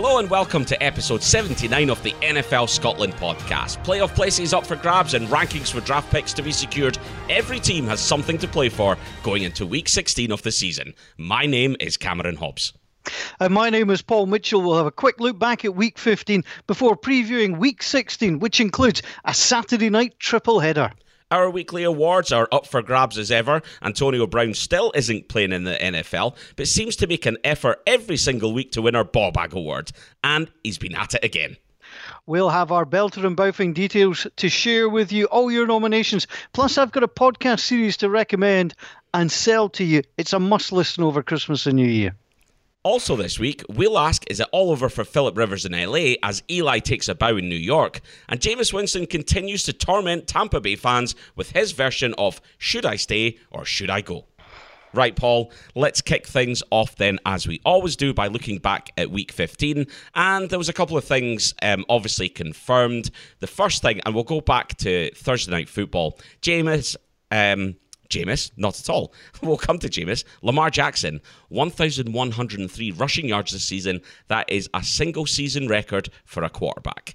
Hello and welcome to episode 79 of the NFL Scotland podcast. Playoff places up for grabs and rankings for draft picks to be secured. Every team has something to play for going into week 16 of the season. My name is Cameron Hobbs. And my name is Paul Mitchell. We'll have a quick look back at week 15 before previewing week 16, which includes a Saturday night triple header. Our weekly awards are up for grabs as ever. Antonio Brown still isn't playing in the NFL, but seems to make an effort every single week to win our Ball Bag Award. And he's been at it again. We'll have our Belter and Boufing details to share with you, all your nominations. Plus, I've got a podcast series to recommend and sell to you. It's a must listen over Christmas and New Year. Also, this week, we'll ask is it all over for Philip Rivers in LA as Eli takes a bow in New York? And Jameis Winston continues to torment Tampa Bay fans with his version of Should I Stay or Should I Go? Right, Paul, let's kick things off then, as we always do, by looking back at week 15. And there was a couple of things um, obviously confirmed. The first thing, and we'll go back to Thursday Night Football, Jameis. Um, Jameis, not at all. We'll come to Jameis. Lamar Jackson, 1,103 rushing yards this season. That is a single season record for a quarterback.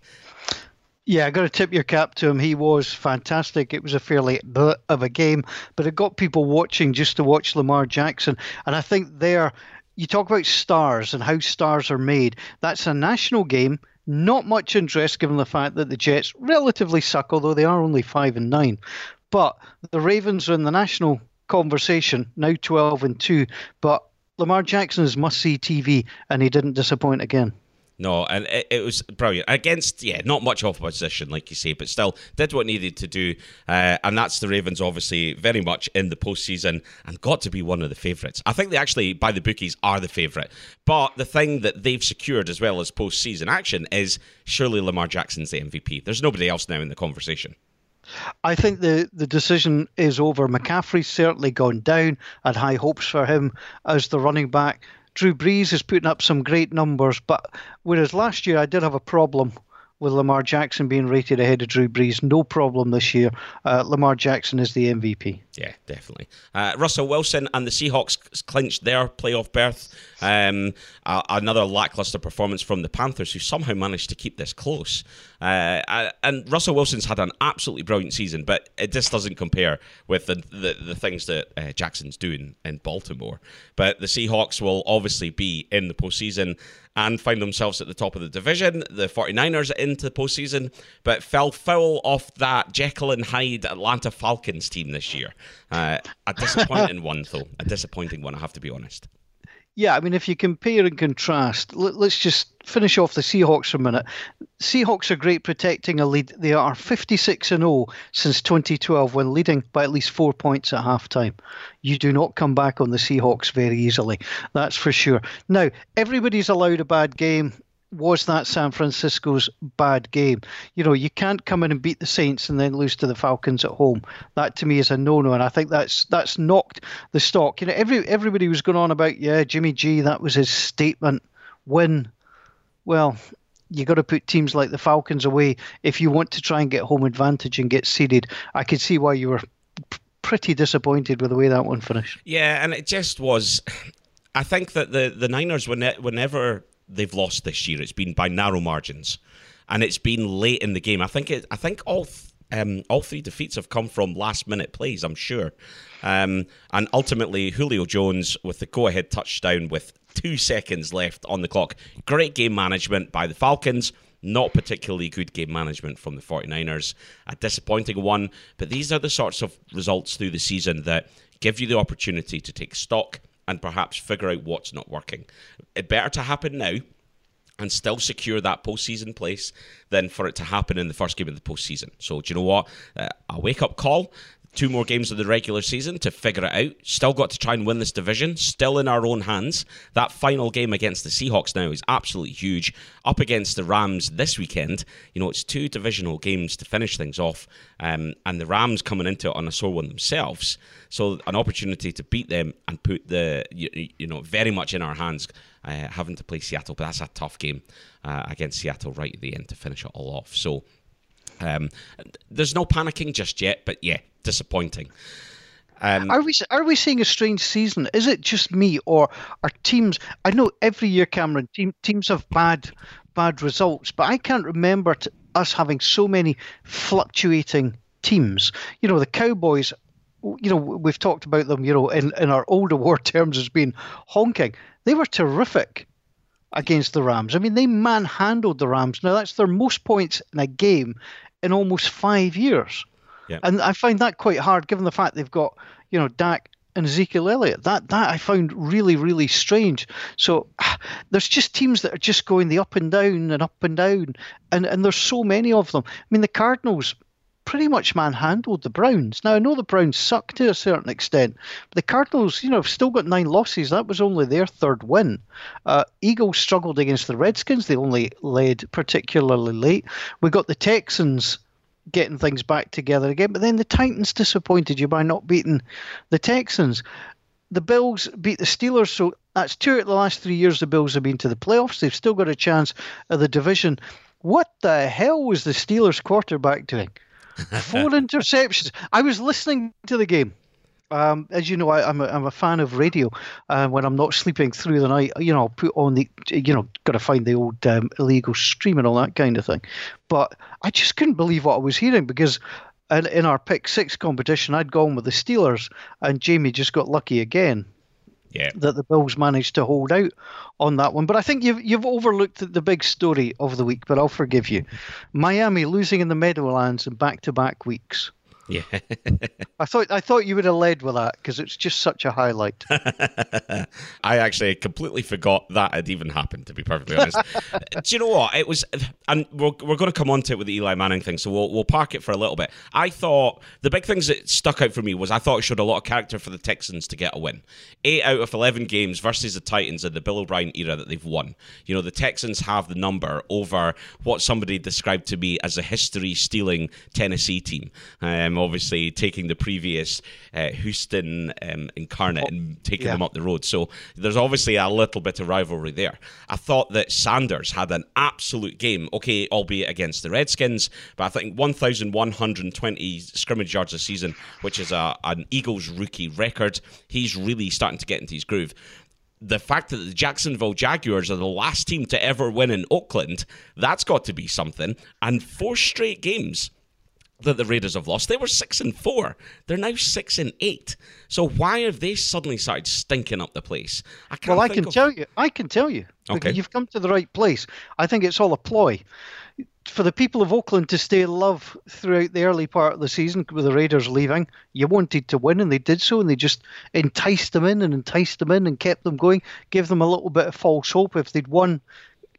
Yeah, I got to tip your cap to him. He was fantastic. It was a fairly bit of a game, but it got people watching just to watch Lamar Jackson. And I think there, you talk about stars and how stars are made. That's a national game. Not much interest given the fact that the Jets relatively suck, although they are only five and nine. But the Ravens are in the national conversation now, twelve and two. But Lamar Jackson is must see TV, and he didn't disappoint again. No, and it, it, was brilliant against yeah, not much opposition like you say, but still did what needed to do, uh, and that's the Ravens obviously very much in the postseason and got to be one of the favourites. I think they actually by the bookies are the favourite, but the thing that they've secured as well as postseason action is surely Lamar Jackson's the MVP. There's nobody else now in the conversation. I think the, the decision is over. McCaffrey's certainly gone down. Had high hopes for him as the running back. Drew Brees is putting up some great numbers, but whereas last year I did have a problem with Lamar Jackson being rated ahead of Drew Brees. No problem this year. Uh, Lamar Jackson is the MVP. Yeah, definitely. Uh, Russell Wilson and the Seahawks clinched their playoff berth. Um, uh, another lackluster performance from the Panthers, who somehow managed to keep this close. Uh, and Russell Wilson's had an absolutely brilliant season, but it just doesn't compare with the, the, the things that uh, Jackson's doing in Baltimore. But the Seahawks will obviously be in the postseason and find themselves at the top of the division. The 49ers into the postseason, but fell foul off that Jekyll and Hyde Atlanta Falcons team this year. Uh, a disappointing one, though. A disappointing one, I have to be honest. Yeah, I mean, if you compare and contrast, let, us just finish off the Seahawks for a minute. Seahawks are great protecting a lead. They are 56 and 0 since 2012 when leading by at least four points at halftime. You do not come back on the Seahawks very easily, that's for sure. Now, everybody's allowed a bad game was that San Francisco's bad game? You know, you can't come in and beat the Saints and then lose to the Falcons at home. That to me is a no-no, and I think that's that's knocked the stock. You know, every everybody was going on about yeah, Jimmy G, that was his statement win. Well, you got to put teams like the Falcons away if you want to try and get home advantage and get seeded. I could see why you were pretty disappointed with the way that one finished. Yeah, and it just was. I think that the the Niners, were never whenever they've lost this year. It's been by narrow margins, and it's been late in the game. I think it, I think all th- um, all three defeats have come from last minute plays. I'm sure, um, and ultimately Julio Jones with the go ahead touchdown with two seconds left on the clock. Great game management by the Falcons. Not particularly good game management from the 49ers. A disappointing one, but these are the sorts of results through the season that give you the opportunity to take stock and perhaps figure out what's not working. It better to happen now and still secure that postseason place than for it to happen in the first game of the postseason. So, do you know what? Uh, a wake up call two more games of the regular season to figure it out. Still got to try and win this division. Still in our own hands. That final game against the Seahawks now is absolutely huge. Up against the Rams this weekend. You know, it's two divisional games to finish things off. Um, and the Rams coming into it on a sore one themselves. So an opportunity to beat them and put the, you, you know, very much in our hands. Uh, having to play Seattle, but that's a tough game uh, against Seattle right at the end to finish it all off. So um, there's no panicking just yet, but yeah, disappointing. Um, are we are we seeing a strange season? Is it just me, or are teams? I know every year, Cameron, team, teams have bad bad results, but I can't remember t- us having so many fluctuating teams. You know, the Cowboys. You know, we've talked about them. You know, in in our old award terms as being honking. They were terrific against the Rams. I mean, they manhandled the Rams. Now that's their most points in a game in almost five years. Yeah. And I find that quite hard, given the fact they've got you know Dak and Ezekiel Elliott. That that I found really really strange. So there's just teams that are just going the up and down and up and down, and and there's so many of them. I mean, the Cardinals pretty much manhandled the Browns. Now I know the Browns suck to a certain extent, but the Cardinals, you know, have still got nine losses. That was only their third win. Uh, Eagles struggled against the Redskins. They only led particularly late. We got the Texans getting things back together again. But then the Titans disappointed you by not beating the Texans. The Bills beat the Steelers, so that's two of the last three years the Bills have been to the playoffs. They've still got a chance of the division. What the hell was the Steelers quarterback doing? Four interceptions. I was listening to the game um, as you know, I, am a, I'm a fan of radio. Uh, when I'm not sleeping through the night, you know, I'll put on the, you know, got to find the old um, illegal stream and all that kind of thing. But I just couldn't believe what I was hearing because in, in our pick six competition, I'd gone with the Steelers, and Jamie just got lucky again. Yeah. That the Bills managed to hold out on that one. But I think you've you've overlooked the big story of the week, but I'll forgive you. Miami losing in the Meadowlands in back to back weeks. Yeah. I thought I thought you would have led with that because it's just such a highlight. I actually completely forgot that had even happened. To be perfectly honest, do you know what it was? And we're, we're going to come on to it with the Eli Manning thing, so we'll we'll park it for a little bit. I thought the big things that stuck out for me was I thought it showed a lot of character for the Texans to get a win. Eight out of eleven games versus the Titans in the Bill O'Brien era that they've won. You know the Texans have the number over what somebody described to me as a history-stealing Tennessee team. Um, obviously taking the previous uh, Houston um, incarnate and taking yeah. them up the road. So there's obviously a little bit of rivalry there. I thought that Sanders had an absolute game, okay, albeit against the Redskins, but I think 1,120 scrimmage yards a season, which is a, an Eagles rookie record. He's really starting to get into his groove the fact that the Jacksonville Jaguars are the last team to ever win in Oakland, that's got to be something. And four straight games that the Raiders have lost. They were six and four. They're now six and eight. So why have they suddenly started stinking up the place? I well, I can of... tell you. I can tell you. Okay. You've come to the right place. I think it's all a ploy. For the people of Oakland to stay in love throughout the early part of the season with the Raiders leaving, you wanted to win, and they did so, and they just enticed them in and enticed them in and kept them going, gave them a little bit of false hope. If they'd won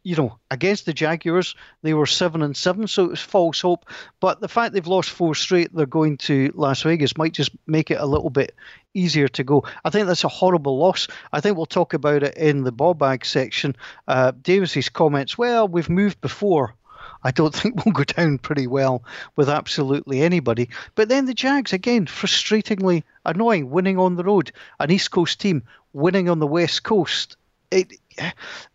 you know, against the Jaguars, they were seven and seven, so it was false hope. But the fact they've lost four straight, they're going to Las Vegas might just make it a little bit easier to go. I think that's a horrible loss. I think we'll talk about it in the ball bag section. Uh, Davis's comments, well, we've moved before. I don't think we'll go down pretty well with absolutely anybody. But then the Jags, again, frustratingly annoying, winning on the road. An East Coast team winning on the West Coast. It,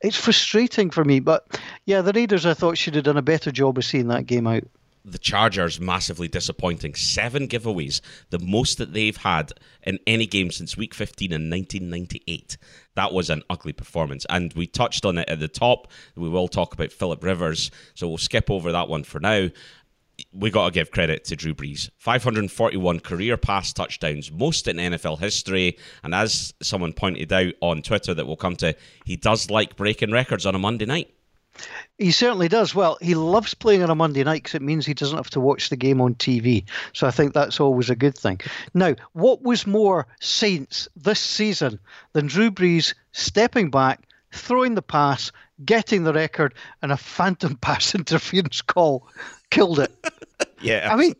it's frustrating for me. But yeah, the Raiders, I thought, should have done a better job of seeing that game out. The Chargers massively disappointing. Seven giveaways, the most that they've had in any game since Week 15 in 1998. That was an ugly performance, and we touched on it at the top. We will talk about Philip Rivers, so we'll skip over that one for now we got to give credit to Drew Brees. 541 career pass touchdowns, most in NFL history. And as someone pointed out on Twitter that we'll come to, he does like breaking records on a Monday night. He certainly does. Well, he loves playing on a Monday night because it means he doesn't have to watch the game on TV. So I think that's always a good thing. Now, what was more Saints this season than Drew Brees stepping back, throwing the pass, getting the record, and a phantom pass interference call killed it. yeah. I mean,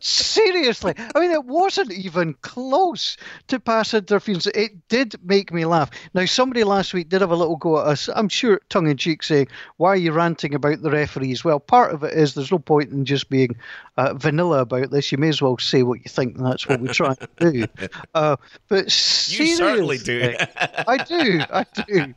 seriously. I mean, it wasn't even close to pass interference. It did make me laugh. Now, somebody last week did have a little go at us, I'm sure tongue in cheek, saying, Why are you ranting about the referees? Well, part of it is there's no point in just being uh, vanilla about this. You may as well say what you think, and that's what we try to do. Uh, but you certainly do. I do. I do.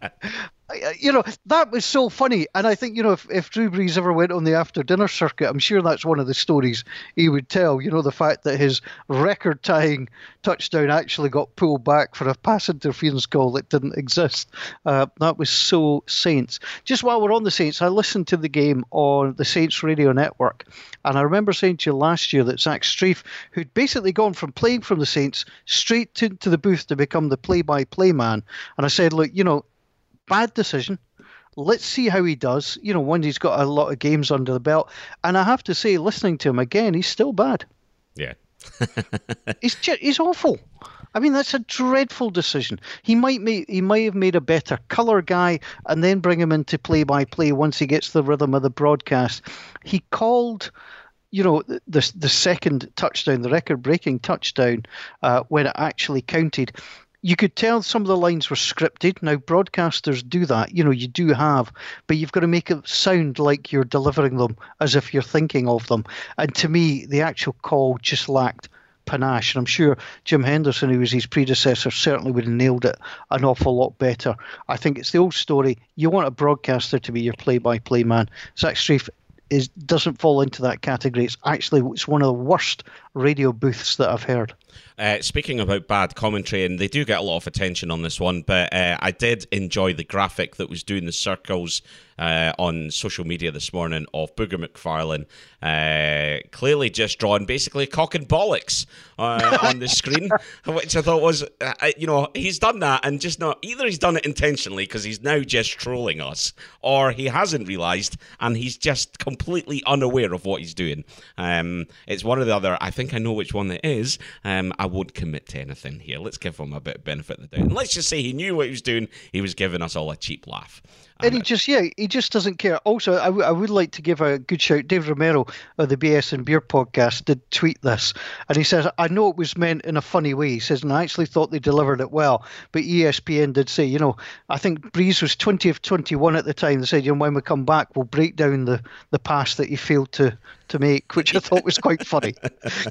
You know, that was so funny. And I think, you know, if, if Drew Brees ever went on the after dinner circuit, I'm sure that's one of the stories he would tell. You know, the fact that his record tying touchdown actually got pulled back for a pass interference call that didn't exist. Uh, that was so Saints. Just while we're on the Saints, I listened to the game on the Saints radio network. And I remember saying to you last year that Zach Strief, who'd basically gone from playing from the Saints straight to, to the booth to become the play by play man. And I said, look, you know, bad decision. Let's see how he does. You know, when he's got a lot of games under the belt. And I have to say, listening to him again, he's still bad. Yeah. he's he's awful. I mean, that's a dreadful decision. He might make, he might have made a better color guy and then bring him into play by play once he gets the rhythm of the broadcast. He called you know the the second touchdown, the record breaking touchdown, uh, when it actually counted you could tell some of the lines were scripted. Now, broadcasters do that. You know, you do have, but you've got to make it sound like you're delivering them as if you're thinking of them. And to me, the actual call just lacked panache. And I'm sure Jim Henderson, who was his predecessor, certainly would have nailed it an awful lot better. I think it's the old story. You want a broadcaster to be your play-by-play man. Zach Strief is doesn't fall into that category. It's actually it's one of the worst radio booths that I've heard. Uh, speaking about bad commentary, and they do get a lot of attention on this one, but uh, I did enjoy the graphic that was doing the circles uh, on social media this morning of Booger McFarland uh, clearly just drawing basically cock and bollocks uh, on the screen, which I thought was, uh, you know, he's done that and just not either he's done it intentionally because he's now just trolling us, or he hasn't realised and he's just completely unaware of what he's doing. Um, it's one or the other. I think I know which one it is. Um, Um, I won't commit to anything here. Let's give him a bit of benefit of the doubt. And let's just say he knew what he was doing. He was giving us all a cheap laugh. And he just, yeah, he just doesn't care. Also, I, w- I would like to give a good shout. Dave Romero of the BS and Beer podcast did tweet this, and he says, I know it was meant in a funny way. He says, and I actually thought they delivered it well, but ESPN did say, you know, I think Brees was 20 of 21 at the time. They said, you know, when we come back, we'll break down the, the pass that he failed to to make, which I thought was quite funny.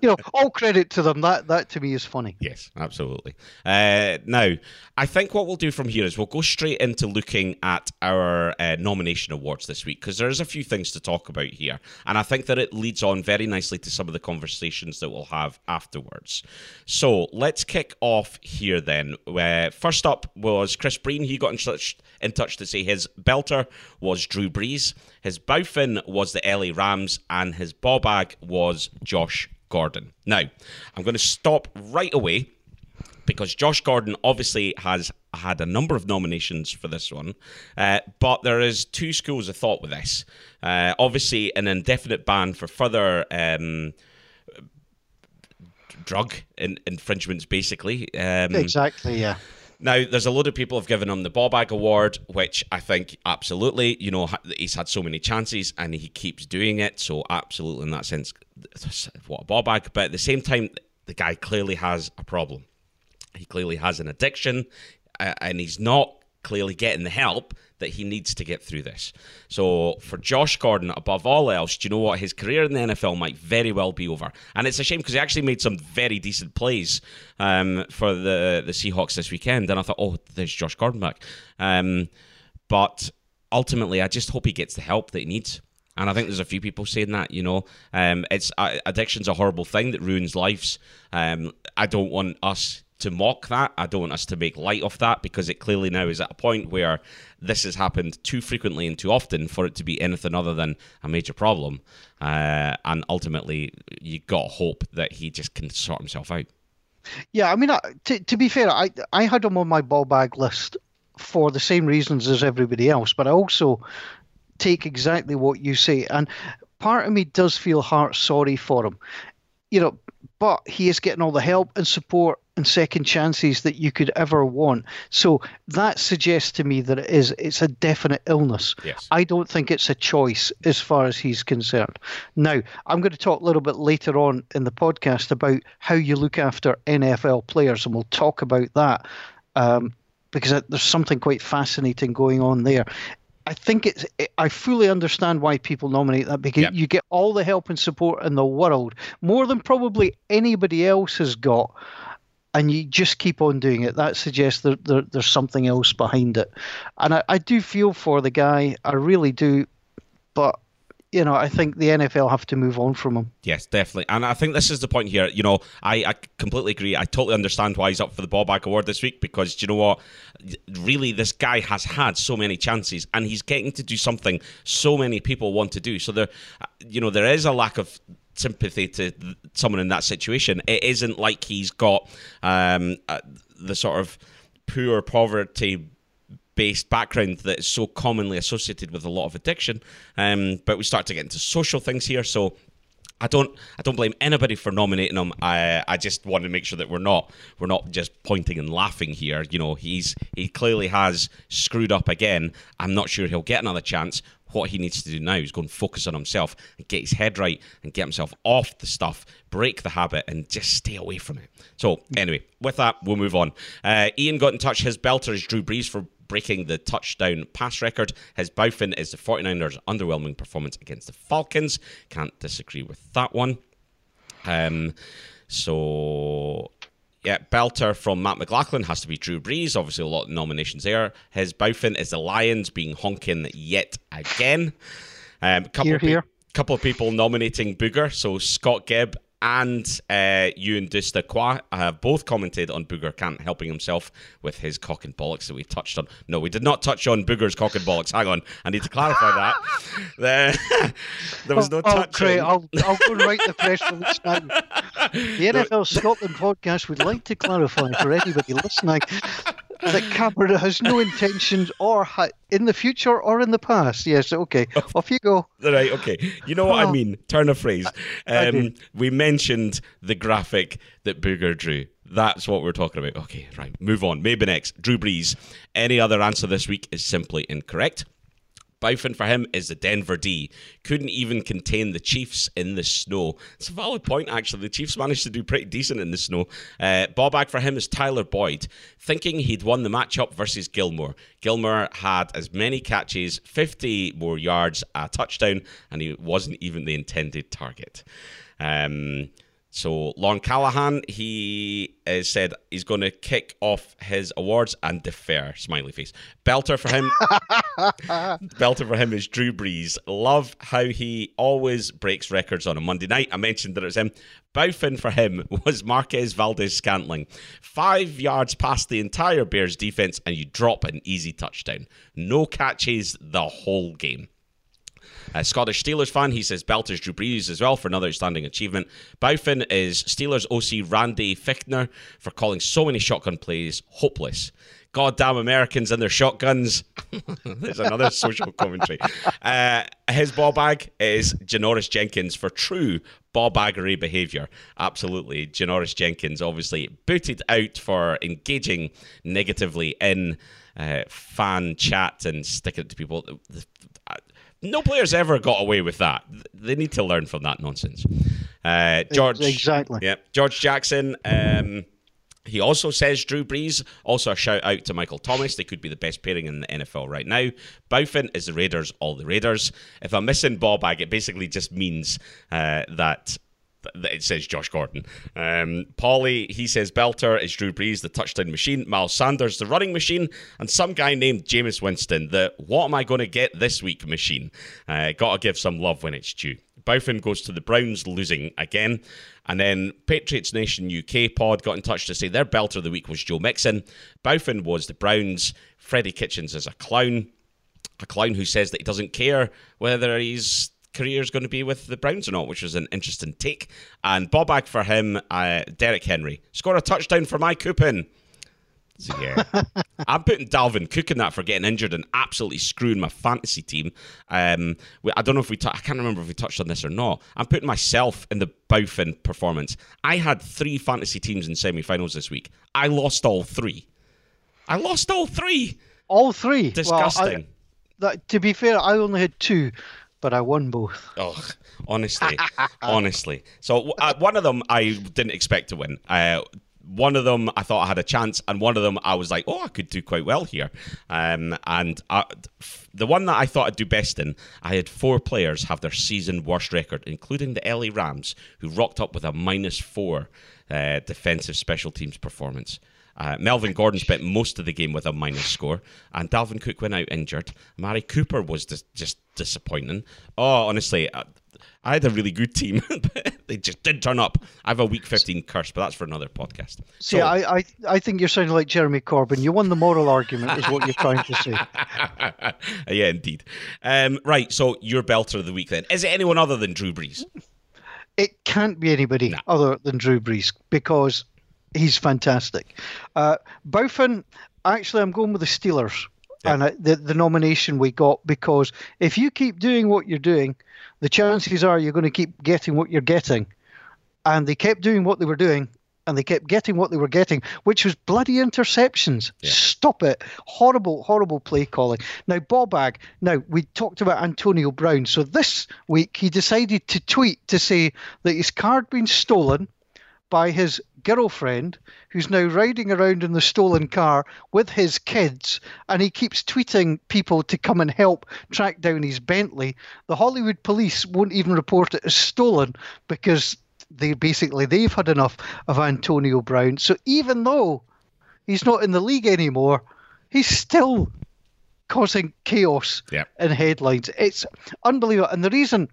you know, all credit to them. That that to me is funny. Yes, absolutely. Uh, now, I think what we'll do from here is we'll go straight into looking at our uh, nomination awards this week because there's a few things to talk about here, and I think that it leads on very nicely to some of the conversations that we'll have afterwards. So let's kick off here then. Uh, first up was Chris Breen. He got in touch in touch to say his belter was Drew Brees, his bowfin was the LA Rams, and his ball bag was Josh Gordon. Now, I'm going to stop right away because Josh Gordon obviously has had a number of nominations for this one, uh, but there is two schools of thought with this. Uh, obviously, an indefinite ban for further. Um, drug in, infringements, basically. Um, exactly, yeah. Now, there's a load of people have given him the ball bag award, which I think absolutely, you know, he's had so many chances and he keeps doing it. So, absolutely, in that sense, what a ball bag. But at the same time, the guy clearly has a problem. He clearly has an addiction and he's not clearly getting the help that he needs to get through this. So for Josh Gordon, above all else, do you know what? His career in the NFL might very well be over. And it's a shame because he actually made some very decent plays um, for the, the Seahawks this weekend. And I thought, oh, there's Josh Gordon back. Um, but ultimately, I just hope he gets the help that he needs. And I think there's a few people saying that, you know, um, it's uh, addiction's a horrible thing that ruins lives. Um, I don't want us to mock that. I don't want us to make light of that because it clearly now is at a point where this has happened too frequently and too often for it to be anything other than a major problem. Uh, and ultimately, you got to hope that he just can sort himself out. Yeah, I mean, to, to be fair, I I had him on my ball bag list for the same reasons as everybody else, but I also take exactly what you say. And part of me does feel heart sorry for him. You know, but he is getting all the help and support and second chances that you could ever want. So that suggests to me that it is it's a definite illness. Yes. I don't think it's a choice as far as he's concerned. Now, I'm going to talk a little bit later on in the podcast about how you look after NFL players, and we'll talk about that. Um, because there's something quite fascinating going on there. I think it's. I fully understand why people nominate that because yep. you get all the help and support in the world, more than probably anybody else has got and you just keep on doing it, that suggests that there, there's something else behind it. And I, I do feel for the guy, I really do, but you know, I think the NFL have to move on from him. Yes, definitely. And I think this is the point here. You know, I, I completely agree. I totally understand why he's up for the Ball Bag Award this week because, you know what? Really, this guy has had so many chances and he's getting to do something so many people want to do. So there, you know, there is a lack of sympathy to someone in that situation. It isn't like he's got um, the sort of poor poverty based background that is so commonly associated with a lot of addiction. Um, but we start to get into social things here, so I don't I don't blame anybody for nominating him. I I just want to make sure that we're not we're not just pointing and laughing here. You know, he's he clearly has screwed up again. I'm not sure he'll get another chance. What he needs to do now is go and focus on himself and get his head right and get himself off the stuff, break the habit, and just stay away from it. So, anyway, with that, we'll move on. Uh, Ian got in touch. His belter is Drew Brees for breaking the touchdown pass record. His Bowfin is the 49ers' underwhelming performance against the Falcons. Can't disagree with that one. Um, so yeah, Belter from Matt McLachlan has to be Drew Brees. Obviously, a lot of nominations there. His Bowfin is the Lions being honking yet again. Um, couple here, here. Pe- couple of people nominating Booger. So Scott Gibb and uh, Ewan Dusta Qua have both commented on Booger can't helping himself with his cock and bollocks that we've touched on. No, we did not touch on Booger's cock and bollocks. Hang on, I need to clarify that. there, there was no oh, touch. great. I'll, I'll go and write the press release now. The NFL Scotland podcast would like to clarify for anybody listening that Cameron has no intentions or ha- in the future or in the past. Yes, okay. Off you go. Right, okay. You know what I Oh. mean? Turn a phrase. Um, we mentioned the graphic that Booger drew. That's what we're talking about. Okay, right. Move on. Maybe next. Drew Brees. Any other answer this week is simply incorrect. Bowfin for him is the Denver D. Couldn't even contain the Chiefs in the snow. It's a valid point, actually. The Chiefs managed to do pretty decent in the snow. Uh, ball bag for him is Tyler Boyd, thinking he'd won the matchup versus Gilmore. Gilmore had as many catches, 50 more yards, a touchdown, and he wasn't even the intended target. Um, so Lon Callahan, he uh, said he's going to kick off his awards and defer. Smiley face. Belter for him. Belter for him is Drew Brees. Love how he always breaks records on a Monday night. I mentioned that it was him. Bowfin for him was Marquez Valdes Scantling. Five yards past the entire Bears defense, and you drop an easy touchdown. No catches the whole game. A Scottish Steelers fan, he says Belter's Drew Brees as well for another outstanding achievement. Bowfin is Steelers OC Randy Fichtner for calling so many shotgun plays hopeless. Goddamn Americans and their shotguns. There's another social commentary. Uh, his ball bag is Janoris Jenkins for true ball baggery behaviour. Absolutely. Janoris Jenkins obviously booted out for engaging negatively in uh, fan chat and sticking it to people. No players ever got away with that. They need to learn from that nonsense. Uh, George, Exactly. Yeah, George Jackson. Um, he also says Drew Brees. Also, a shout out to Michael Thomas. They could be the best pairing in the NFL right now. Bowfin is the Raiders, all the Raiders. If I'm missing ball bag, it basically just means uh, that it says Josh Gordon. Um, Paulie, he says Belter is Drew Brees, the touchdown machine. Miles Sanders, the running machine. And some guy named Jameis Winston, the what am I going to get this week machine. Uh, Gotta give some love when it's due. Bowfin goes to the Browns, losing again. And then Patriots Nation UK pod got in touch to say their belter of the week was Joe Mixon. Bowfin was the Browns. Freddie Kitchens is a clown. A clown who says that he doesn't care whether his career is going to be with the Browns or not, which was an interesting take. And ball bag for him, uh, Derrick Henry. Score a touchdown for my coupon. So yeah, I'm putting Dalvin Cook in that for getting injured and absolutely screwing my fantasy team. Um, I don't know if we, tou- I can't remember if we touched on this or not. I'm putting myself in the Bowfin performance. I had three fantasy teams in semi-finals this week. I lost all three. I lost all three. All three. Well, I- Disgusting. that, to be fair, I only had two, but I won both. Oh, honestly, honestly. So uh, one of them I didn't expect to win. Uh, one of them I thought I had a chance, and one of them I was like, "Oh, I could do quite well here." Um, and I, the one that I thought I'd do best in, I had four players have their season worst record, including the LA Rams, who rocked up with a minus four uh, defensive special teams performance. Uh, Melvin Gordon spent most of the game with a minus score, and Dalvin Cook went out injured. Mari Cooper was dis- just disappointing. Oh, honestly, uh, I had a really good team, but they just didn't turn up. I have a week 15 curse, but that's for another podcast. So, I, I, I think you're sounding like Jeremy Corbyn. You won the moral argument, is what you're trying to say. yeah, indeed. Um, right, so your belter of the week then. Is it anyone other than Drew Brees? It can't be anybody other than Drew Brees because he's fantastic. Uh, Bowfin, actually, I'm going with the Steelers. Yeah. And uh, the, the nomination we got because if you keep doing what you're doing, the chances are you're going to keep getting what you're getting. And they kept doing what they were doing, and they kept getting what they were getting, which was bloody interceptions. Yeah. Stop it. Horrible, horrible play calling. Now, Bobag, now we talked about Antonio Brown. So this week he decided to tweet to say that his card been stolen by his girlfriend who's now riding around in the stolen car with his kids and he keeps tweeting people to come and help track down his Bentley. The Hollywood police won't even report it as stolen because they basically they've had enough of Antonio Brown. So even though he's not in the league anymore, he's still causing chaos yep. in headlines. It's unbelievable. And the reason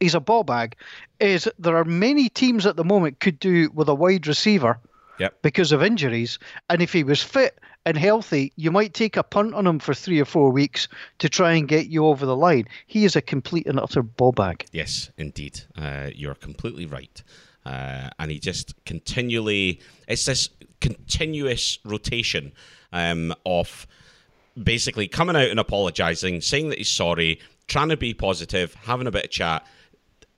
he's a ball bag is there are many teams at the moment could do with a wide receiver yep. because of injuries. And if he was fit and healthy, you might take a punt on him for three or four weeks to try and get you over the line. He is a complete and utter ball bag. Yes, indeed. Uh, you're completely right. Uh, and he just continually, it's this continuous rotation um, of basically coming out and apologizing, saying that he's sorry, trying to be positive, having a bit of chat,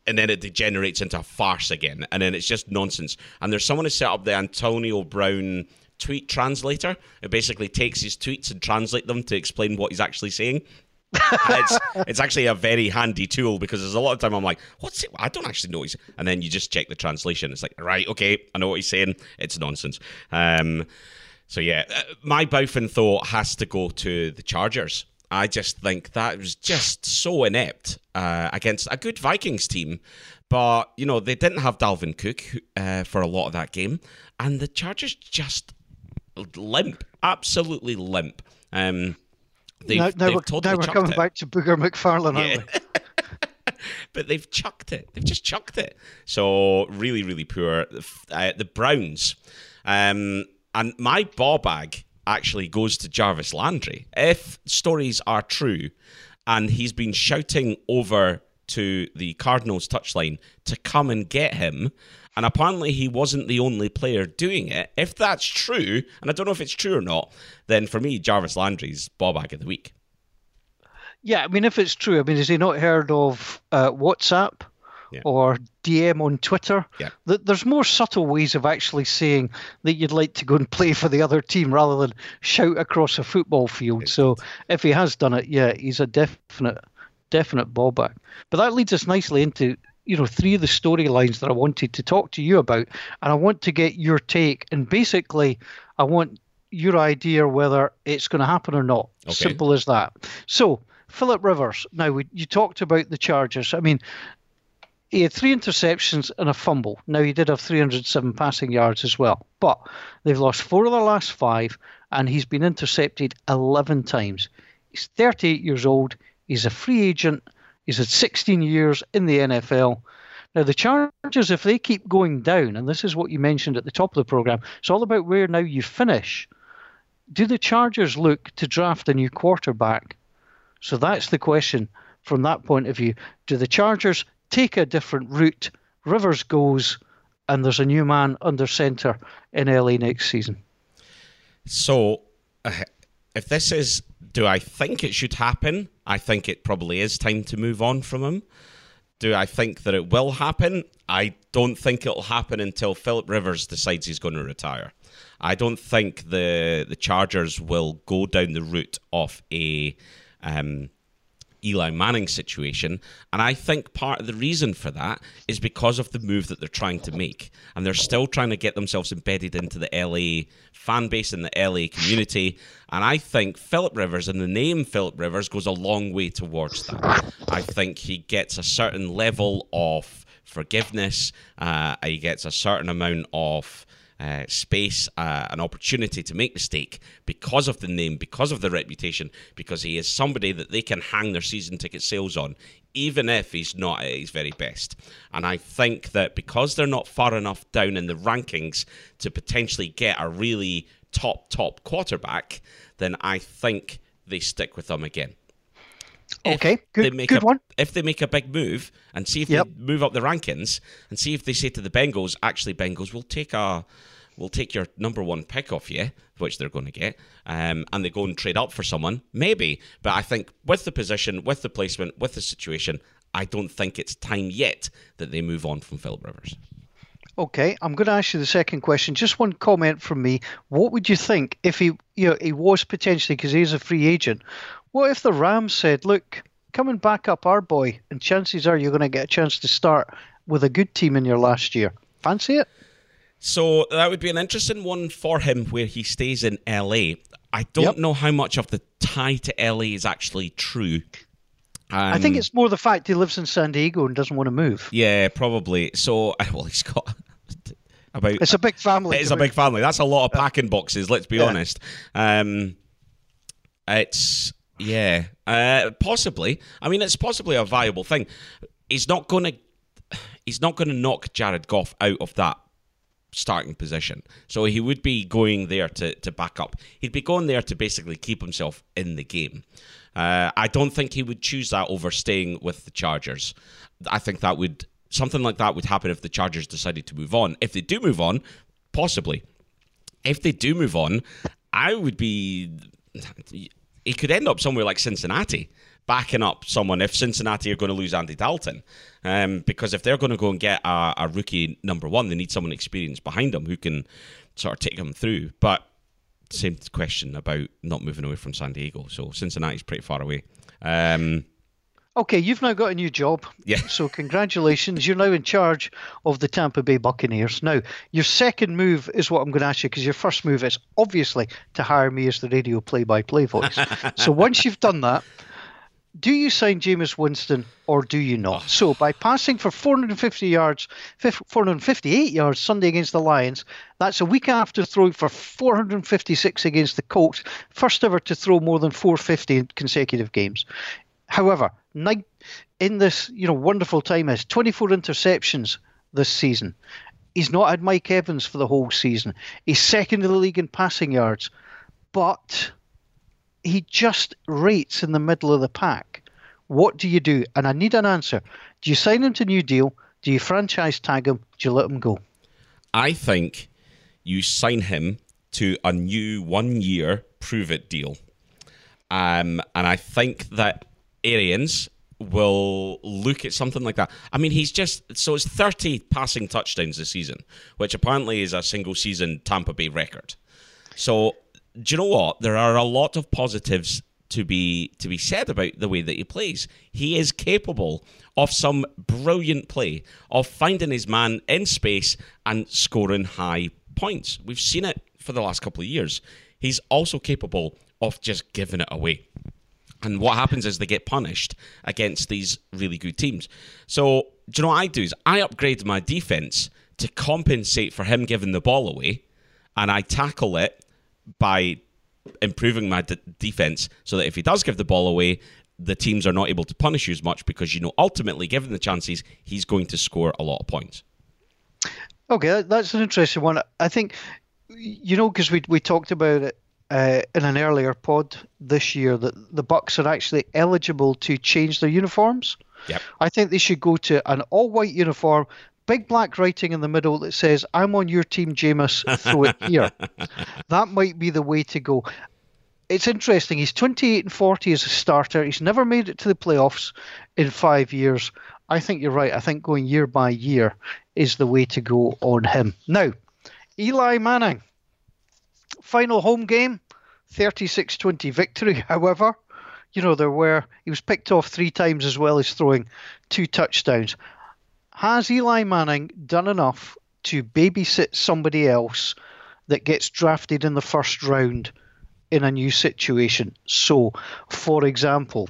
and then it degenerates into a farce again, and then it's just nonsense. And there's someone who set up the Antonio Brown tweet translator. It basically takes his tweets and translate them to explain what he's actually saying. it's, it's actually a very handy tool because there's a lot of time I'm like, what's it? I don't actually know. He's, and then you just check the translation. It's like, right, okay, I know what he's saying. It's nonsense. Um, so yeah, uh, my Bowfin thought has to go to the Chargers. I just think that was just so inept uh, against a good Vikings team. But, you know, they didn't have Dalvin Cook uh, for a lot of that game. And the Chargers just limp, absolutely limp. Um, they've, now, now they've we're, totally now we're coming it. back to Booger McFarland, yeah. aren't we? but they've chucked it. They've just chucked it. So really, really poor. Uh, the Browns. Um, and my ball bag actually goes to Jarvis Landry. If stories are true, and he's been shouting over to the Cardinals touchline to come and get him. And apparently, he wasn't the only player doing it. If that's true, and I don't know if it's true or not, then for me, Jarvis Landry's ball bag of the week. Yeah, I mean, if it's true, I mean, has he not heard of uh, WhatsApp? Yeah. or DM on Twitter. Yeah. There's more subtle ways of actually saying that you'd like to go and play for the other team rather than shout across a football field. So if he has done it, yeah, he's a definite, definite ball bag. But that leads us nicely into you know three of the storylines that I wanted to talk to you about, and I want to get your take. And basically, I want your idea whether it's going to happen or not. Okay. Simple as that. So. Philip Rivers. Now, we, you talked about the Chargers. I mean, he had three interceptions and a fumble. Now he did have 307 passing yards as well, but they've lost four of their last five, and he's been intercepted 11 times. He's 38 years old. He's a free agent. He's had 16 years in the NFL. Now the Chargers, if they keep going down, and this is what you mentioned at the top of the program, it's all about where now you finish. Do the Chargers look to draft a new quarterback? So that's the question from that point of view. Do the Chargers take a different route. Rivers goes, and there's a new man under centre in LA next season. So, uh, if this is, do I think it should happen? I think it probably is time to move on from him. Do I think that it will happen? I don't think it'll happen until Philip Rivers decides he's going to retire. I don't think the the Chargers will go down the route of a um, Eli Manning situation. And I think part of the reason for that is because of the move that they're trying to make. And they're still trying to get themselves embedded into the LA fan base and the LA community. And I think Philip Rivers and the name Philip Rivers goes a long way towards that. I think he gets a certain level of forgiveness. Uh, he gets a certain amount of uh, space, uh, an opportunity to make the mistake because of the name, because of the reputation, because he is somebody that they can hang their season ticket sales on, even if he's not at his very best. And I think that because they're not far enough down in the rankings to potentially get a really top, top quarterback, then I think they stick with them again. Okay, good, good a, one. If they make a big move and see if yep. they move up the rankings and see if they say to the Bengals, actually, Bengals, we'll take a we'll take your number one pick off you, which they're going to get, um, and they go and trade up for someone, maybe. But I think with the position, with the placement, with the situation, I don't think it's time yet that they move on from Philip Rivers. Okay, I'm going to ask you the second question. Just one comment from me. What would you think if he, you know, he was potentially because he's a free agent? What if the Rams said, "Look, come and back up our boy, and chances are you're going to get a chance to start with a good team in your last year." Fancy it? So that would be an interesting one for him, where he stays in LA. I don't yep. know how much of the tie to LA is actually true. Um, I think it's more the fact he lives in San Diego and doesn't want to move. Yeah, probably. So, well, he's got about. It's a big family. It's a big family. That's a lot of packing boxes. Let's be yeah. honest. Um, it's yeah, uh, possibly. I mean, it's possibly a viable thing. He's not going to. He's not going to knock Jared Goff out of that starting position. So he would be going there to, to back up. He'd be going there to basically keep himself in the game. Uh, I don't think he would choose that over staying with the Chargers. I think that would something like that would happen if the Chargers decided to move on. If they do move on, possibly. If they do move on, I would be he could end up somewhere like Cincinnati, backing up someone if Cincinnati are going to lose Andy Dalton. Um, because if they're going to go and get a, a, rookie number one, they need someone experienced behind them who can sort of take them through. But same question about not moving away from San Diego. So Cincinnati's pretty far away. Um, Okay, you've now got a new job. Yeah. So congratulations, you're now in charge of the Tampa Bay Buccaneers. Now, your second move is what I'm going to ask you because your first move is obviously to hire me as the radio play-by-play voice. so once you've done that, do you sign Jameis Winston or do you not? Oh. So by passing for 450 yards, 458 yards Sunday against the Lions, that's a week after throwing for 456 against the Colts, first ever to throw more than 450 in consecutive games. However, in this you know wonderful time has 24 interceptions this season. He's not had Mike Evans for the whole season. He's second in the league in passing yards, but he just rates in the middle of the pack. What do you do? And I need an answer. Do you sign him to new deal? Do you franchise tag him? Do you let him go? I think you sign him to a new one year prove it deal. Um, and I think that Arians will look at something like that. I mean, he's just so it's 30 passing touchdowns this season, which apparently is a single season Tampa Bay record. So, do you know what? There are a lot of positives to be to be said about the way that he plays. He is capable of some brilliant play, of finding his man in space and scoring high points. We've seen it for the last couple of years. He's also capable of just giving it away. And what happens is they get punished against these really good teams. So, do you know what I do? Is I upgrade my defense to compensate for him giving the ball away, and I tackle it by improving my defense so that if he does give the ball away, the teams are not able to punish you as much because you know ultimately, given the chances, he's going to score a lot of points. Okay, that's an interesting one. I think you know because we we talked about it uh, in an earlier pod this year that the Bucks are actually eligible to change their uniforms. Yep. I think they should go to an all-white uniform, big black writing in the middle that says "I'm on your team, Jameis. Throw it here." that might be the way to go. It's interesting. He's 28 and 40 as a starter. He's never made it to the playoffs in five years. I think you're right. I think going year by year is the way to go on him. Now, Eli Manning final home game, 36 20 victory. However, you know, there were, he was picked off three times as well as throwing two touchdowns. Has Eli Manning done enough to babysit somebody else that gets drafted in the first round in a new situation? So, for example,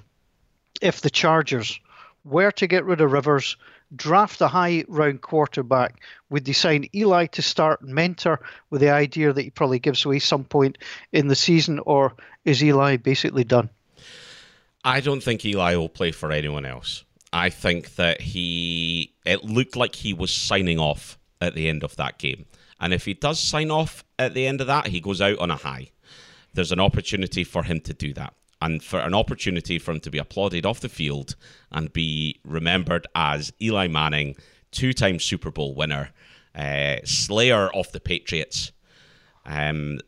if the Chargers were to get rid of Rivers, draft a high round quarterback? Would they sign Eli to start and mentor with the idea that he probably gives away some point in the season, or is Eli basically done? I don't think Eli will play for anyone else. I think that he, it looked like he was signing off at the end of that game. And if he does sign off at the end of that, he goes out on a high. There's an opportunity for him to do that and for an opportunity for him to be applauded off the field and be remembered as Eli Manning, two time Super Bowl winner, uh, slayer of the Patriots, um,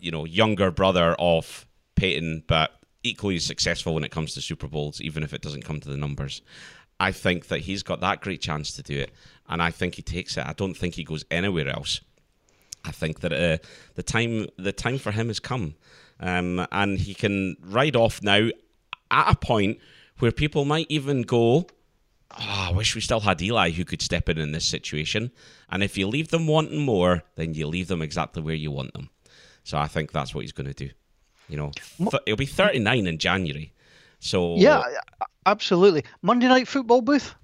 you know, younger brother of Peyton, but equally successful when it comes to Super Bowls, even if it doesn't come to the numbers. I think that he's got that great chance to do it, and I think he takes it. I don't think he goes anywhere else. I think that uh, the time the time for him has come um, and he can ride off now at a point where people might even go, oh, I wish we still had Eli who could step in in this situation. And if you leave them wanting more, then you leave them exactly where you want them. So I think that's what he's going to do. You know, th- he'll be 39 in January. So yeah, absolutely. Monday night football booth.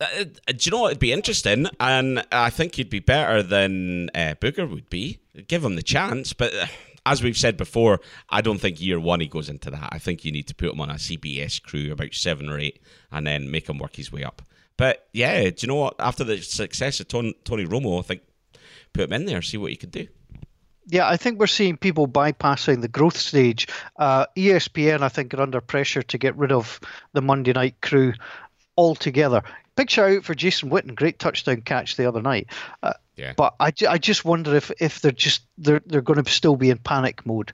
Uh, uh, do you know what? It'd be interesting, and I think he'd be better than uh, Booger would be. Give him the chance, but uh, as we've said before, I don't think year one he goes into that. I think you need to put him on a CBS crew about seven or eight, and then make him work his way up. But yeah, do you know what? After the success of Tony, Tony Romo, I think put him in there, see what he can do. Yeah, I think we're seeing people bypassing the growth stage. Uh, ESPN, I think, are under pressure to get rid of the Monday night crew altogether. Big shout out for Jason Witten, great touchdown catch the other night. Uh, yeah. But I, I just wonder if, if they're just they're they're going to still be in panic mode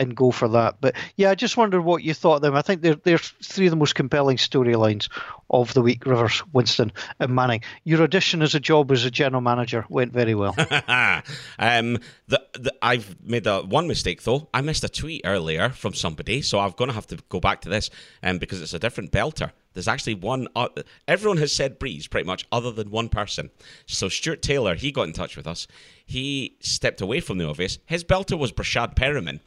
and go for that. But yeah, I just wondered what you thought of them. I think they're they're three of the most compelling storylines of the week. Rivers, Winston, and Manning. Your audition as a job as a general manager went very well. um, the, the, I've made a one mistake though. I missed a tweet earlier from somebody, so I'm going to have to go back to this, um, because it's a different belter. There's actually one. Uh, everyone has said Brees pretty much, other than one person. So Stuart Taylor, he got in touch with us. He stepped away from the obvious. His belter was Breshad Perriman,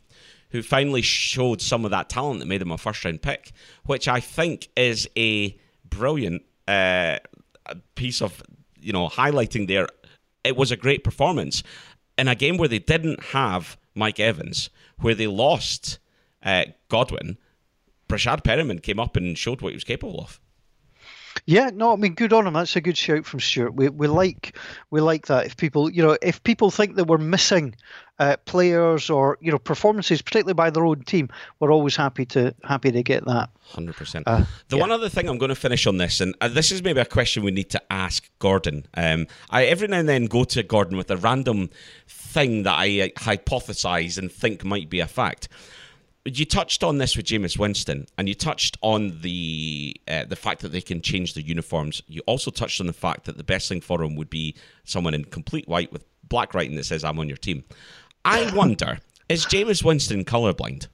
who finally showed some of that talent that made him a first round pick, which I think is a brilliant uh, piece of you know highlighting there. It was a great performance in a game where they didn't have Mike Evans, where they lost uh, Godwin Breshad Perriman came up and showed what he was capable of. Yeah, no, I mean, good on him. That's a good shout from Stuart. We we like we like that. If people, you know, if people think that we're missing uh, players or you know performances, particularly by their own team, we're always happy to happy to get that. Hundred uh, percent. The yeah. one other thing I'm going to finish on this, and uh, this is maybe a question we need to ask Gordon. Um, I every now and then go to Gordon with a random thing that I uh, hypothesize and think might be a fact you touched on this with Jameis Winston, and you touched on the uh, the fact that they can change their uniforms. You also touched on the fact that the best thing for him would be someone in complete white with black writing that says "I'm on your team." I wonder, is Jameis Winston colorblind?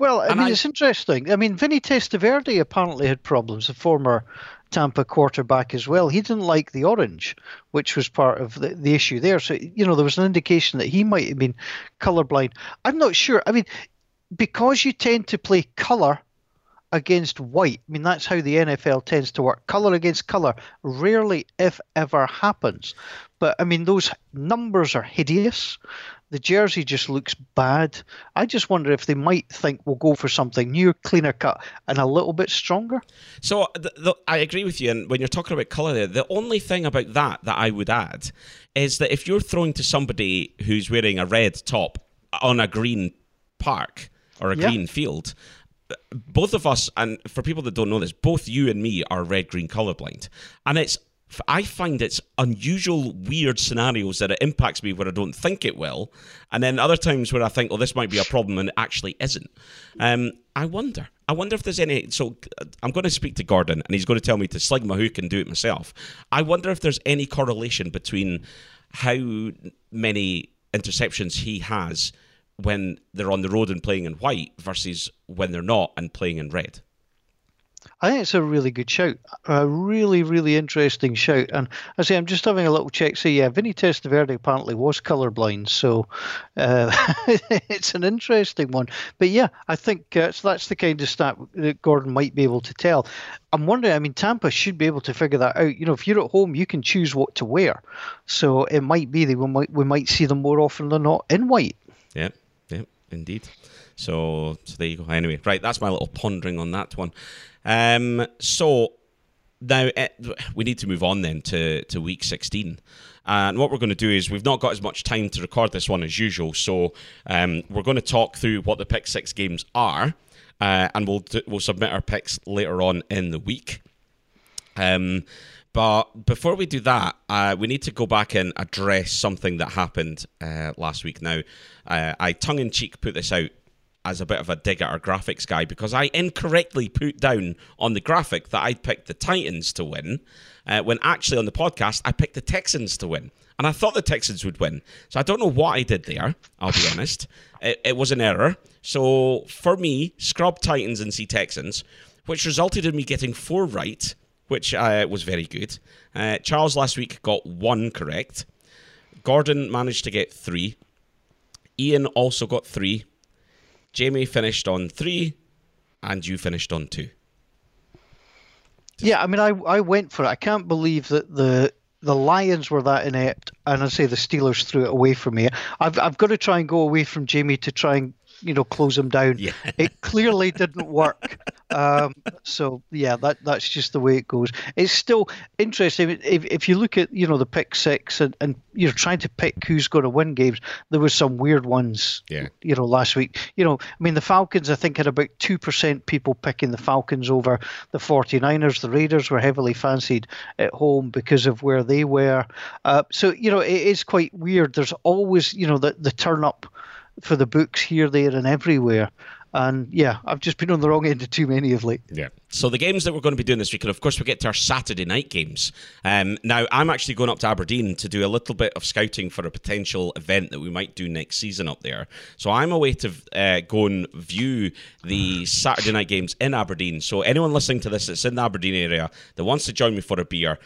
Well, I and mean, I, it's interesting. I mean, Vinny Testaverde apparently had problems. A former Tampa quarterback as well. He didn't like the orange, which was part of the, the issue there. So, you know, there was an indication that he might have been colorblind. I'm not sure. I mean, because you tend to play color against white, I mean, that's how the NFL tends to work. Color against color rarely, if ever, happens. But I mean, those numbers are hideous. The jersey just looks bad. I just wonder if they might think we'll go for something new, cleaner cut, and a little bit stronger. So the, the, I agree with you. And when you're talking about colour there, the only thing about that that I would add is that if you're throwing to somebody who's wearing a red top on a green park or a yeah. green field, both of us, and for people that don't know this, both you and me are red green colorblind. And it's I find it's unusual, weird scenarios that it impacts me where I don't think it will, and then other times where I think, "Oh, this might be a problem," and it actually isn't. Um, I wonder. I wonder if there's any. So uh, I'm going to speak to Gordon, and he's going to tell me to sling my hook and do it myself. I wonder if there's any correlation between how many interceptions he has when they're on the road and playing in white versus when they're not and playing in red. I think it's a really good shout. A really, really interesting shout. And I say, I'm just having a little check. So, yeah, Vinny Testaverde apparently was colorblind. So uh, it's an interesting one. But yeah, I think uh, so that's the kind of stat that Gordon might be able to tell. I'm wondering, I mean, Tampa should be able to figure that out. You know, if you're at home, you can choose what to wear. So it might be that we might, we might see them more often than not in white. Yeah, yeah, indeed. So, so there you go. Anyway, right, that's my little pondering on that one. Um, so now uh, we need to move on then to, to week 16. And what we're going to do is we've not got as much time to record this one as usual. So um, we're going to talk through what the pick six games are. Uh, and we'll we'll submit our picks later on in the week. Um, but before we do that, uh, we need to go back and address something that happened uh, last week. Now, uh, I tongue in cheek put this out as a bit of a dig at our graphics guy because I incorrectly put down on the graphic that I picked the Titans to win, uh, when actually on the podcast I picked the Texans to win. And I thought the Texans would win. So I don't know what I did there, I'll be honest. It, it, was an error. So for me, scrub Titans and see Texans, which resulted in me getting four right, which uh, was very good. Uh, Charles last week got one correct. Gordon managed to get three. Ian also got three. Jamie finished on three, and you finished on two. Yeah, I mean, I I went for it. I can't believe that the the Lions were that inept, and I say the Steelers threw it away from me. I've I've got to try and go away from Jamie to try and you know close them down. Yeah. it clearly didn't work. Um, so yeah, that that's just the way it goes. It's still interesting if if you look at you know the pick six and, and you're trying to pick who's going to win games. There were some weird ones. Yeah. You know, last week. You know, I mean the Falcons. I think had about two percent people picking the Falcons over the 49ers. The Raiders were heavily fancied at home because of where they were. Uh, so you know, it is quite weird. There's always you know the the turn up for the books here, there, and everywhere. And yeah, I've just been on the wrong end of too many of late. Yeah. So the games that we're going to be doing this week, and of course we get to our Saturday night games. Um, now I'm actually going up to Aberdeen to do a little bit of scouting for a potential event that we might do next season up there. So I'm away to uh, go and view the Saturday night games in Aberdeen. So anyone listening to this that's in the Aberdeen area that wants to join me for a beer,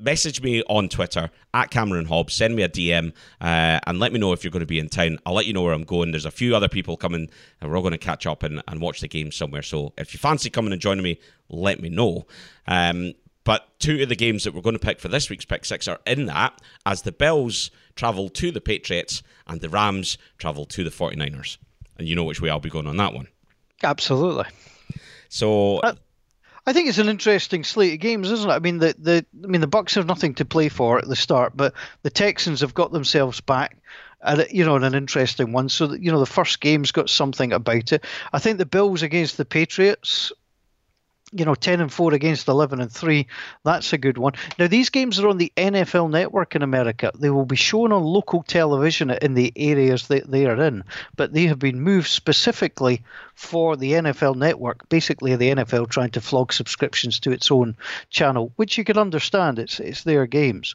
message me on Twitter at Cameron Hobbs. Send me a DM uh, and let me know if you're going to be in town. I'll let you know where I'm going. There's a few other people coming, and we're all going to catch up and, and watch the game somewhere. So if you fancy coming and joining me, let me know. Um, but two of the games that we're going to pick for this week's pick six are in that as the Bills travel to the Patriots and the Rams travel to the 49ers. And you know which way I'll be going on that one. Absolutely. So. Uh, I think it's an interesting slate of games, isn't it? I mean, the, the I mean the Bucks have nothing to play for at the start, but the Texans have got themselves back, uh, and you know, an interesting one. So you know, the first game's got something about it. I think the Bills against the Patriots you know, 10 and 4 against 11 and 3. That's a good one. Now, these games are on the NFL network in America. They will be shown on local television in the areas that they are in, but they have been moved specifically for the NFL network, basically the NFL trying to flog subscriptions to its own channel, which you can understand. It's it's their games.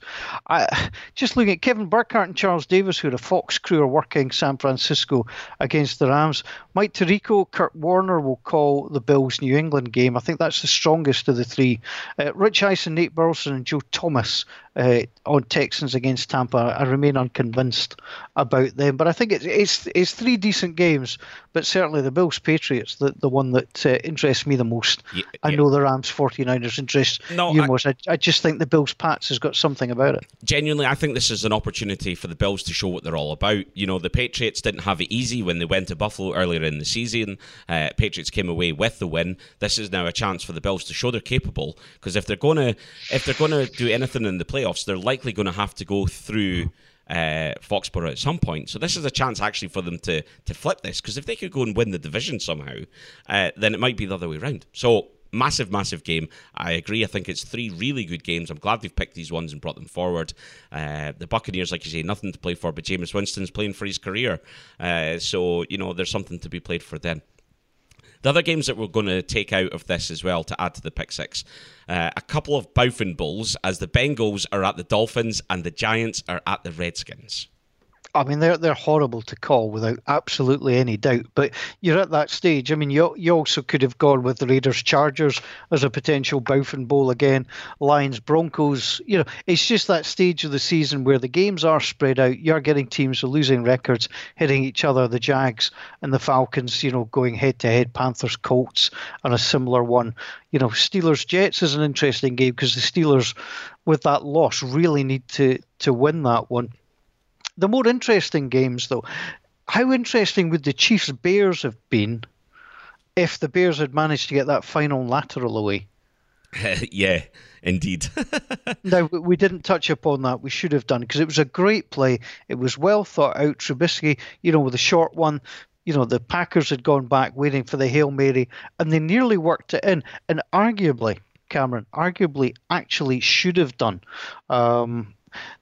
I, just looking at Kevin Burkhardt and Charles Davis, who are a Fox crew, are working San Francisco against the Rams. Mike Tirico, Kurt Warner will call the Bills New England game. I think that's the strongest of the three. Uh, Rich Eisen, Nate Burleson, and Joe Thomas uh, on Texans against Tampa. I remain unconvinced about them, but I think it's it's, it's three decent games. But certainly the Bills Patriots, the, the one that uh, interests me the most. Yeah, I yeah. know the Rams 49ers interest no, you I, most. I, I just think the Bills Pats has got something about it. Genuinely, I think this is an opportunity for the Bills to show what they're all about. You know, the Patriots didn't have it easy when they went to Buffalo earlier in the season. Uh, Patriots came away with the win. This is now a chance for the Bills to show they're capable because if they're gonna if they're gonna do anything in the playoffs, they're likely going to have to go through uh, Foxborough at some point. So this is a chance actually for them to to flip this because if they could go and win the division somehow, uh, then it might be the other way around. So massive, massive game. I agree. I think it's three really good games. I'm glad they've picked these ones and brought them forward. Uh, the Buccaneers, like you say, nothing to play for, but Jameis Winston's playing for his career. Uh, so, you know, there's something to be played for then. The other games that we're going to take out of this as well to add to the pick six, uh, a couple of Bowfin Bowls as the Bengals are at the Dolphins and the Giants are at the Redskins. I mean, they're they're horrible to call without absolutely any doubt. But you're at that stage. I mean, you you also could have gone with the Raiders Chargers as a potential Bowfin Bowl again. Lions Broncos. You know, it's just that stage of the season where the games are spread out. You're getting teams with losing records hitting each other. The Jags and the Falcons. You know, going head to head. Panthers Colts and a similar one. You know, Steelers Jets is an interesting game because the Steelers, with that loss, really need to to win that one. The more interesting games, though, how interesting would the Chiefs Bears have been if the Bears had managed to get that final lateral away? yeah, indeed. now, we didn't touch upon that. We should have done because it was a great play. It was well thought out. Trubisky, you know, with a short one, you know, the Packers had gone back waiting for the Hail Mary and they nearly worked it in. And arguably, Cameron, arguably actually should have done. Um,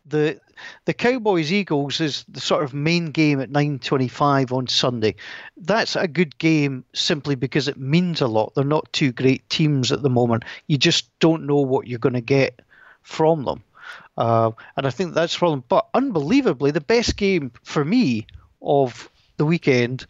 the the Cowboys Eagles is the sort of main game at 9:25 on Sunday. That's a good game simply because it means a lot. They're not two great teams at the moment. You just don't know what you're going to get from them. Uh, and I think that's them. But unbelievably, the best game for me of the weekend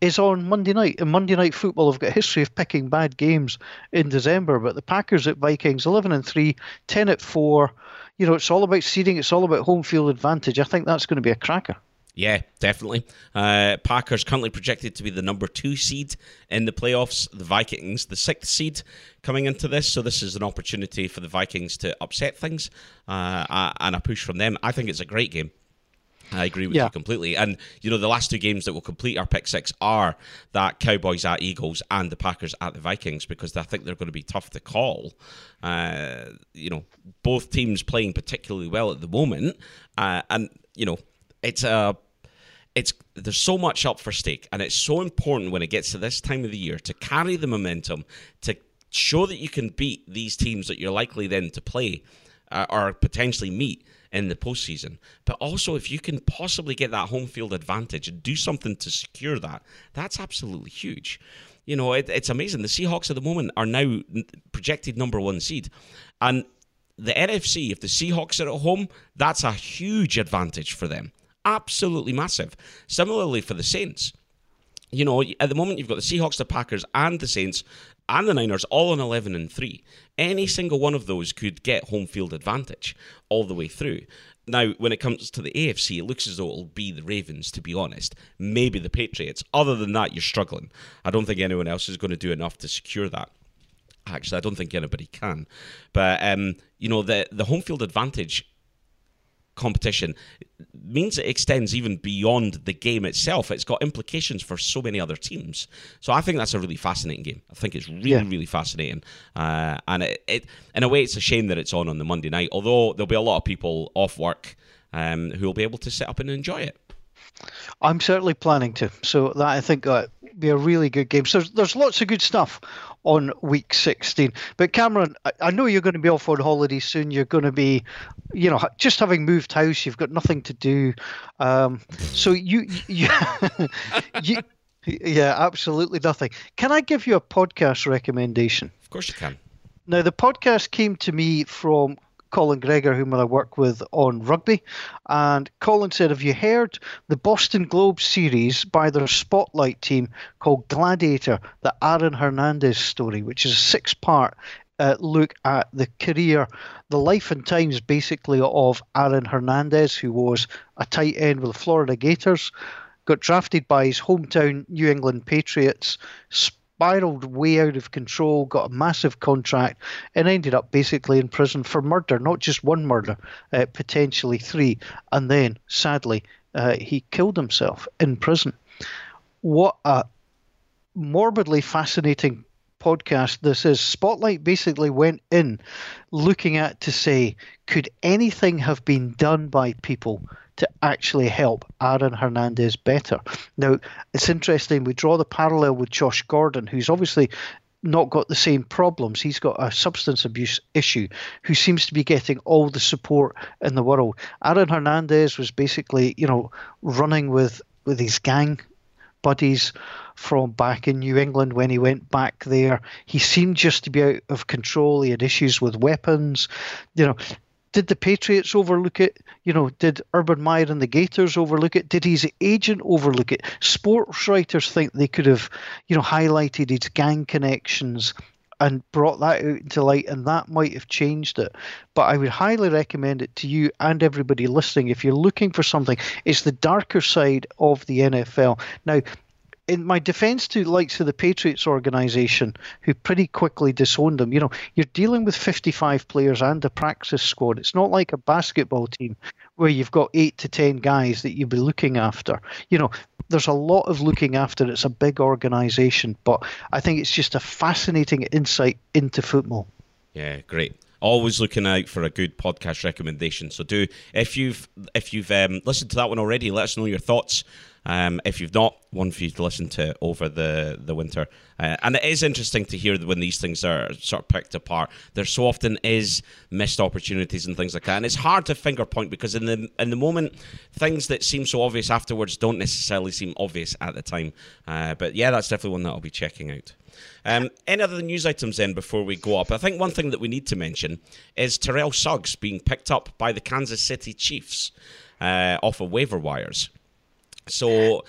is on Monday night. And Monday night football have got a history of picking bad games in December. But the Packers at Vikings, 11 and 3, 10 at 4 you know, it's all about seeding. It's all about home field advantage. I think that's going to be a cracker. Yeah, definitely. Uh, Packers currently projected to be the number two seed in the playoffs. The Vikings, the sixth seed, coming into this. So this is an opportunity for the Vikings to upset things uh, and a push from them. I think it's a great game. I agree with yeah. you completely. And, you know, the last two games that will complete our pick six are that Cowboys at Eagles and the Packers at the Vikings because I think they're going to be tough to call. Uh, you know, both teams playing particularly well at the moment. Uh, and, you know, it's a. It's there's so much up for stake, and it's so important when it gets to this time of the year to carry the momentum, to show that you can beat these teams that you're likely then to play uh, or potentially meet in the postseason. But also, if you can possibly get that home field advantage and do something to secure that, that's absolutely huge. You know, it, it's amazing. The Seahawks at the moment are now projected number one seed. And the NFC, if the Seahawks are at home, that's a huge advantage for them. Absolutely massive. Similarly for the Saints. You know, at the moment you've got the Seahawks, the Packers, and the Saints and the Niners all on 11 and 3. Any single one of those could get home field advantage all the way through. Now, when it comes to the AFC, it looks as though it'll be the Ravens, to be honest. Maybe the Patriots. Other than that, you're struggling. I don't think anyone else is going to do enough to secure that. Actually, I don't think anybody can. But, um, you know, the, the home field advantage competition means it extends even beyond the game itself. It's got implications for so many other teams. So I think that's a really fascinating game. I think it's really, yeah. really fascinating. Uh, and it, it, in a way, it's a shame that it's on on the Monday night, although there'll be a lot of people off work um, who will be able to sit up and enjoy it. I'm certainly planning to. So that I think uh, be a really good game. So there's, there's lots of good stuff on week 16. But Cameron, I, I know you're going to be off on holiday soon. You're going to be, you know, just having moved house. You've got nothing to do. Um, so you, you, you, yeah, absolutely nothing. Can I give you a podcast recommendation? Of course you can. Now, the podcast came to me from Colin Gregor, whom I work with on rugby. And Colin said, Have you heard the Boston Globe series by their spotlight team called Gladiator, the Aaron Hernandez story, which is a six part uh, look at the career, the life and times basically of Aaron Hernandez, who was a tight end with the Florida Gators, got drafted by his hometown New England Patriots, spiraled way out of control, got a massive contract, and ended up basically in prison for murder, not just one murder, uh, potentially three. And then, sadly, uh, he killed himself in prison. What a morbidly fascinating podcast this is. Spotlight basically went in looking at to say, could anything have been done by people to actually help Aaron Hernandez better. Now, it's interesting, we draw the parallel with Josh Gordon, who's obviously not got the same problems. He's got a substance abuse issue, who seems to be getting all the support in the world. Aaron Hernandez was basically, you know, running with, with his gang buddies from back in New England when he went back there. He seemed just to be out of control. He had issues with weapons. You know, did the Patriots overlook it? You know, did Urban Meyer and the Gators overlook it? Did his agent overlook it? Sports writers think they could have, you know, highlighted his gang connections and brought that out into light, and that might have changed it. But I would highly recommend it to you and everybody listening. If you're looking for something, it's the darker side of the NFL. Now, in my defense to likes of the Patriots organization, who pretty quickly disowned them, you know, you're dealing with 55 players and a practice squad. It's not like a basketball team where you've got eight to 10 guys that you'll be looking after. You know, there's a lot of looking after. It's a big organization, but I think it's just a fascinating insight into football. Yeah, great always looking out for a good podcast recommendation. So do if you've if you've um, listened to that one already, let us know your thoughts. Um, if you've not, one for you to listen to over the the winter. Uh, and it is interesting to hear when these things are sort of picked apart. There so often is missed opportunities and things like that, and it's hard to finger point because in the in the moment, things that seem so obvious afterwards don't necessarily seem obvious at the time. Uh, but yeah, that's definitely one that I'll be checking out. Um, any other news items then before we go up? I think one thing that we need to mention is Terrell Suggs being picked up by the Kansas City Chiefs uh, off of waiver wires. So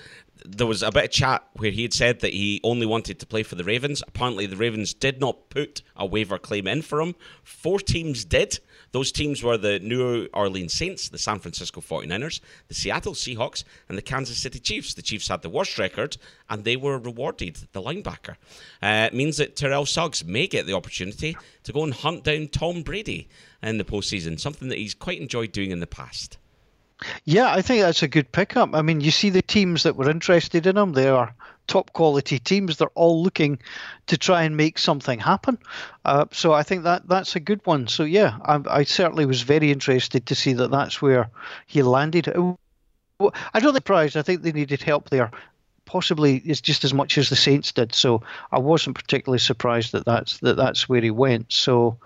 there was a bit of chat where he had said that he only wanted to play for the Ravens. Apparently, the Ravens did not put a waiver claim in for him. Four teams did. Those teams were the New Orleans Saints, the San Francisco 49ers, the Seattle Seahawks, and the Kansas City Chiefs. The Chiefs had the worst record, and they were rewarded, the linebacker. Uh, it means that Terrell Suggs may get the opportunity to go and hunt down Tom Brady in the postseason, something that he's quite enjoyed doing in the past. Yeah, I think that's a good pickup. I mean, you see the teams that were interested in him, they are top quality teams. They're all looking to try and make something happen. Uh, so I think that that's a good one. So yeah, I, I, certainly was very interested to see that that's where he landed. Uh, I don't think surprised. I think they needed help there. Possibly it's just as much as the Saints did. So I wasn't particularly surprised that that's that that's where he went. So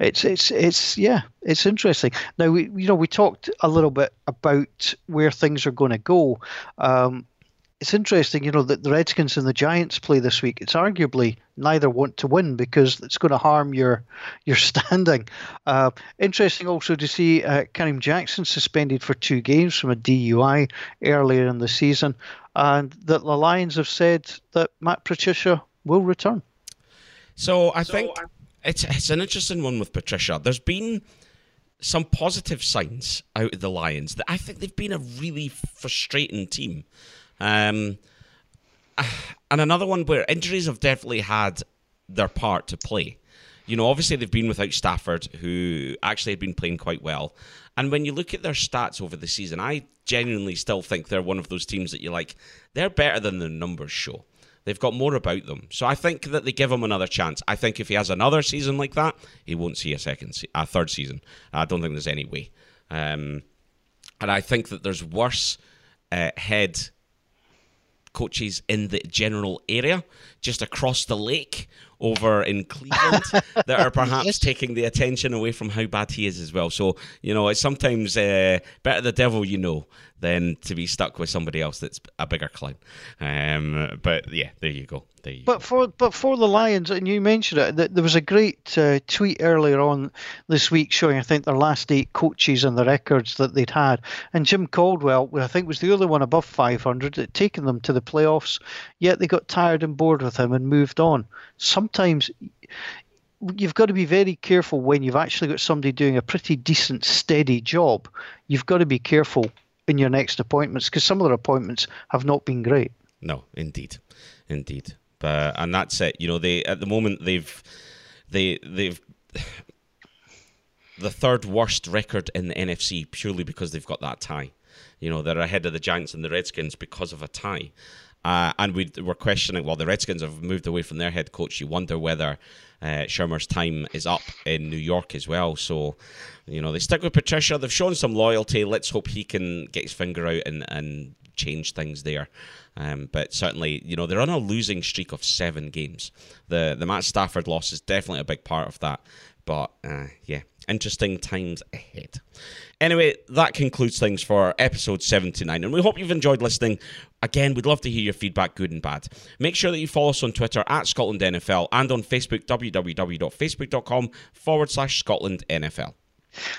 it's it's it's yeah, it's interesting. Now we you know we talked a little bit about where things are going to go. Um, it's interesting, you know, that the Redskins and the Giants play this week. It's arguably neither want to win because it's going to harm your your standing. Uh, interesting also to see uh, Kareem Jackson suspended for two games from a DUI earlier in the season, and that the Lions have said that Matt Patricia will return. So I so think it's it's an interesting one with Patricia. There's been some positive signs out of the Lions. That I think they've been a really frustrating team. Um, and another one where injuries have definitely had their part to play. You know, obviously they've been without Stafford, who actually had been playing quite well. And when you look at their stats over the season, I genuinely still think they're one of those teams that you like. They're better than the numbers show. They've got more about them. So I think that they give him another chance. I think if he has another season like that, he won't see a second, se- a third season. I don't think there's any way. Um, and I think that there's worse uh, head coaches in the general area, just across the lake over in Cleveland, that are perhaps yes. taking the attention away from how bad he is as well. So, you know, it's sometimes uh, better the devil you know than to be stuck with somebody else that's a bigger clown. Um, but yeah, there you go. There you but go. for but for the Lions, and you mentioned it, there was a great uh, tweet earlier on this week showing I think their last eight coaches and the records that they'd had, and Jim Caldwell, I think was the only one above 500 that taken them to the playoffs. Yet they got tired and bored with him and moved on. Sometimes you've got to be very careful when you've actually got somebody doing a pretty decent, steady job. You've got to be careful in your next appointments because some of their appointments have not been great. No, indeed, indeed. But and that's it. You know, they at the moment they've they they've the third worst record in the NFC purely because they've got that tie. You know, they're ahead of the Giants and the Redskins because of a tie. Uh, and we were questioning, well, the Redskins have moved away from their head coach. You wonder whether uh, Shurmur's time is up in New York as well. So, you know, they stick with Patricia. They've shown some loyalty. Let's hope he can get his finger out and, and change things there. Um, but certainly, you know, they're on a losing streak of seven games. The the Matt Stafford loss is definitely a big part of that. But uh, yeah, interesting times ahead. Anyway, that concludes things for episode 79, and we hope you've enjoyed listening. Again, we'd love to hear your feedback, good and bad. Make sure that you follow us on Twitter at Scotland NFL and on Facebook, www.facebook.com forward slash Scotland NFL.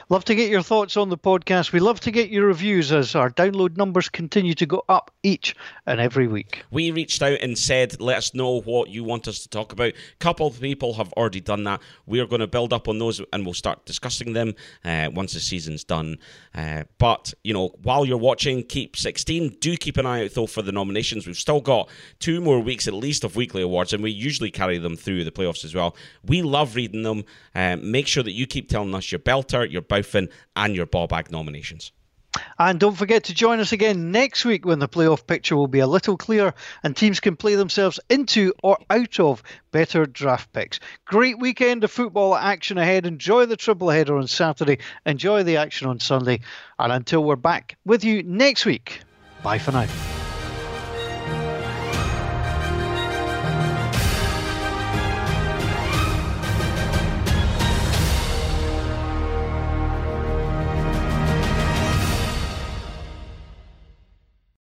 Love to get your thoughts on the podcast. We love to get your reviews as our download numbers continue to go up each and every week. We reached out and said, let us know what you want us to talk about. A couple of people have already done that. We are going to build up on those and we'll start discussing them uh, once the season's done. Uh, but, you know, while you're watching Keep 16, do keep an eye out, though, for the nominations. We've still got two more weeks at least of weekly awards, and we usually carry them through the playoffs as well. We love reading them. Uh, make sure that you keep telling us your belter, your Bowfin, and your ball bag nominations. And don't forget to join us again next week when the playoff picture will be a little clearer and teams can play themselves into or out of better draft picks. Great weekend of football action ahead. Enjoy the triple header on Saturday. Enjoy the action on Sunday. And until we're back with you next week, bye for now.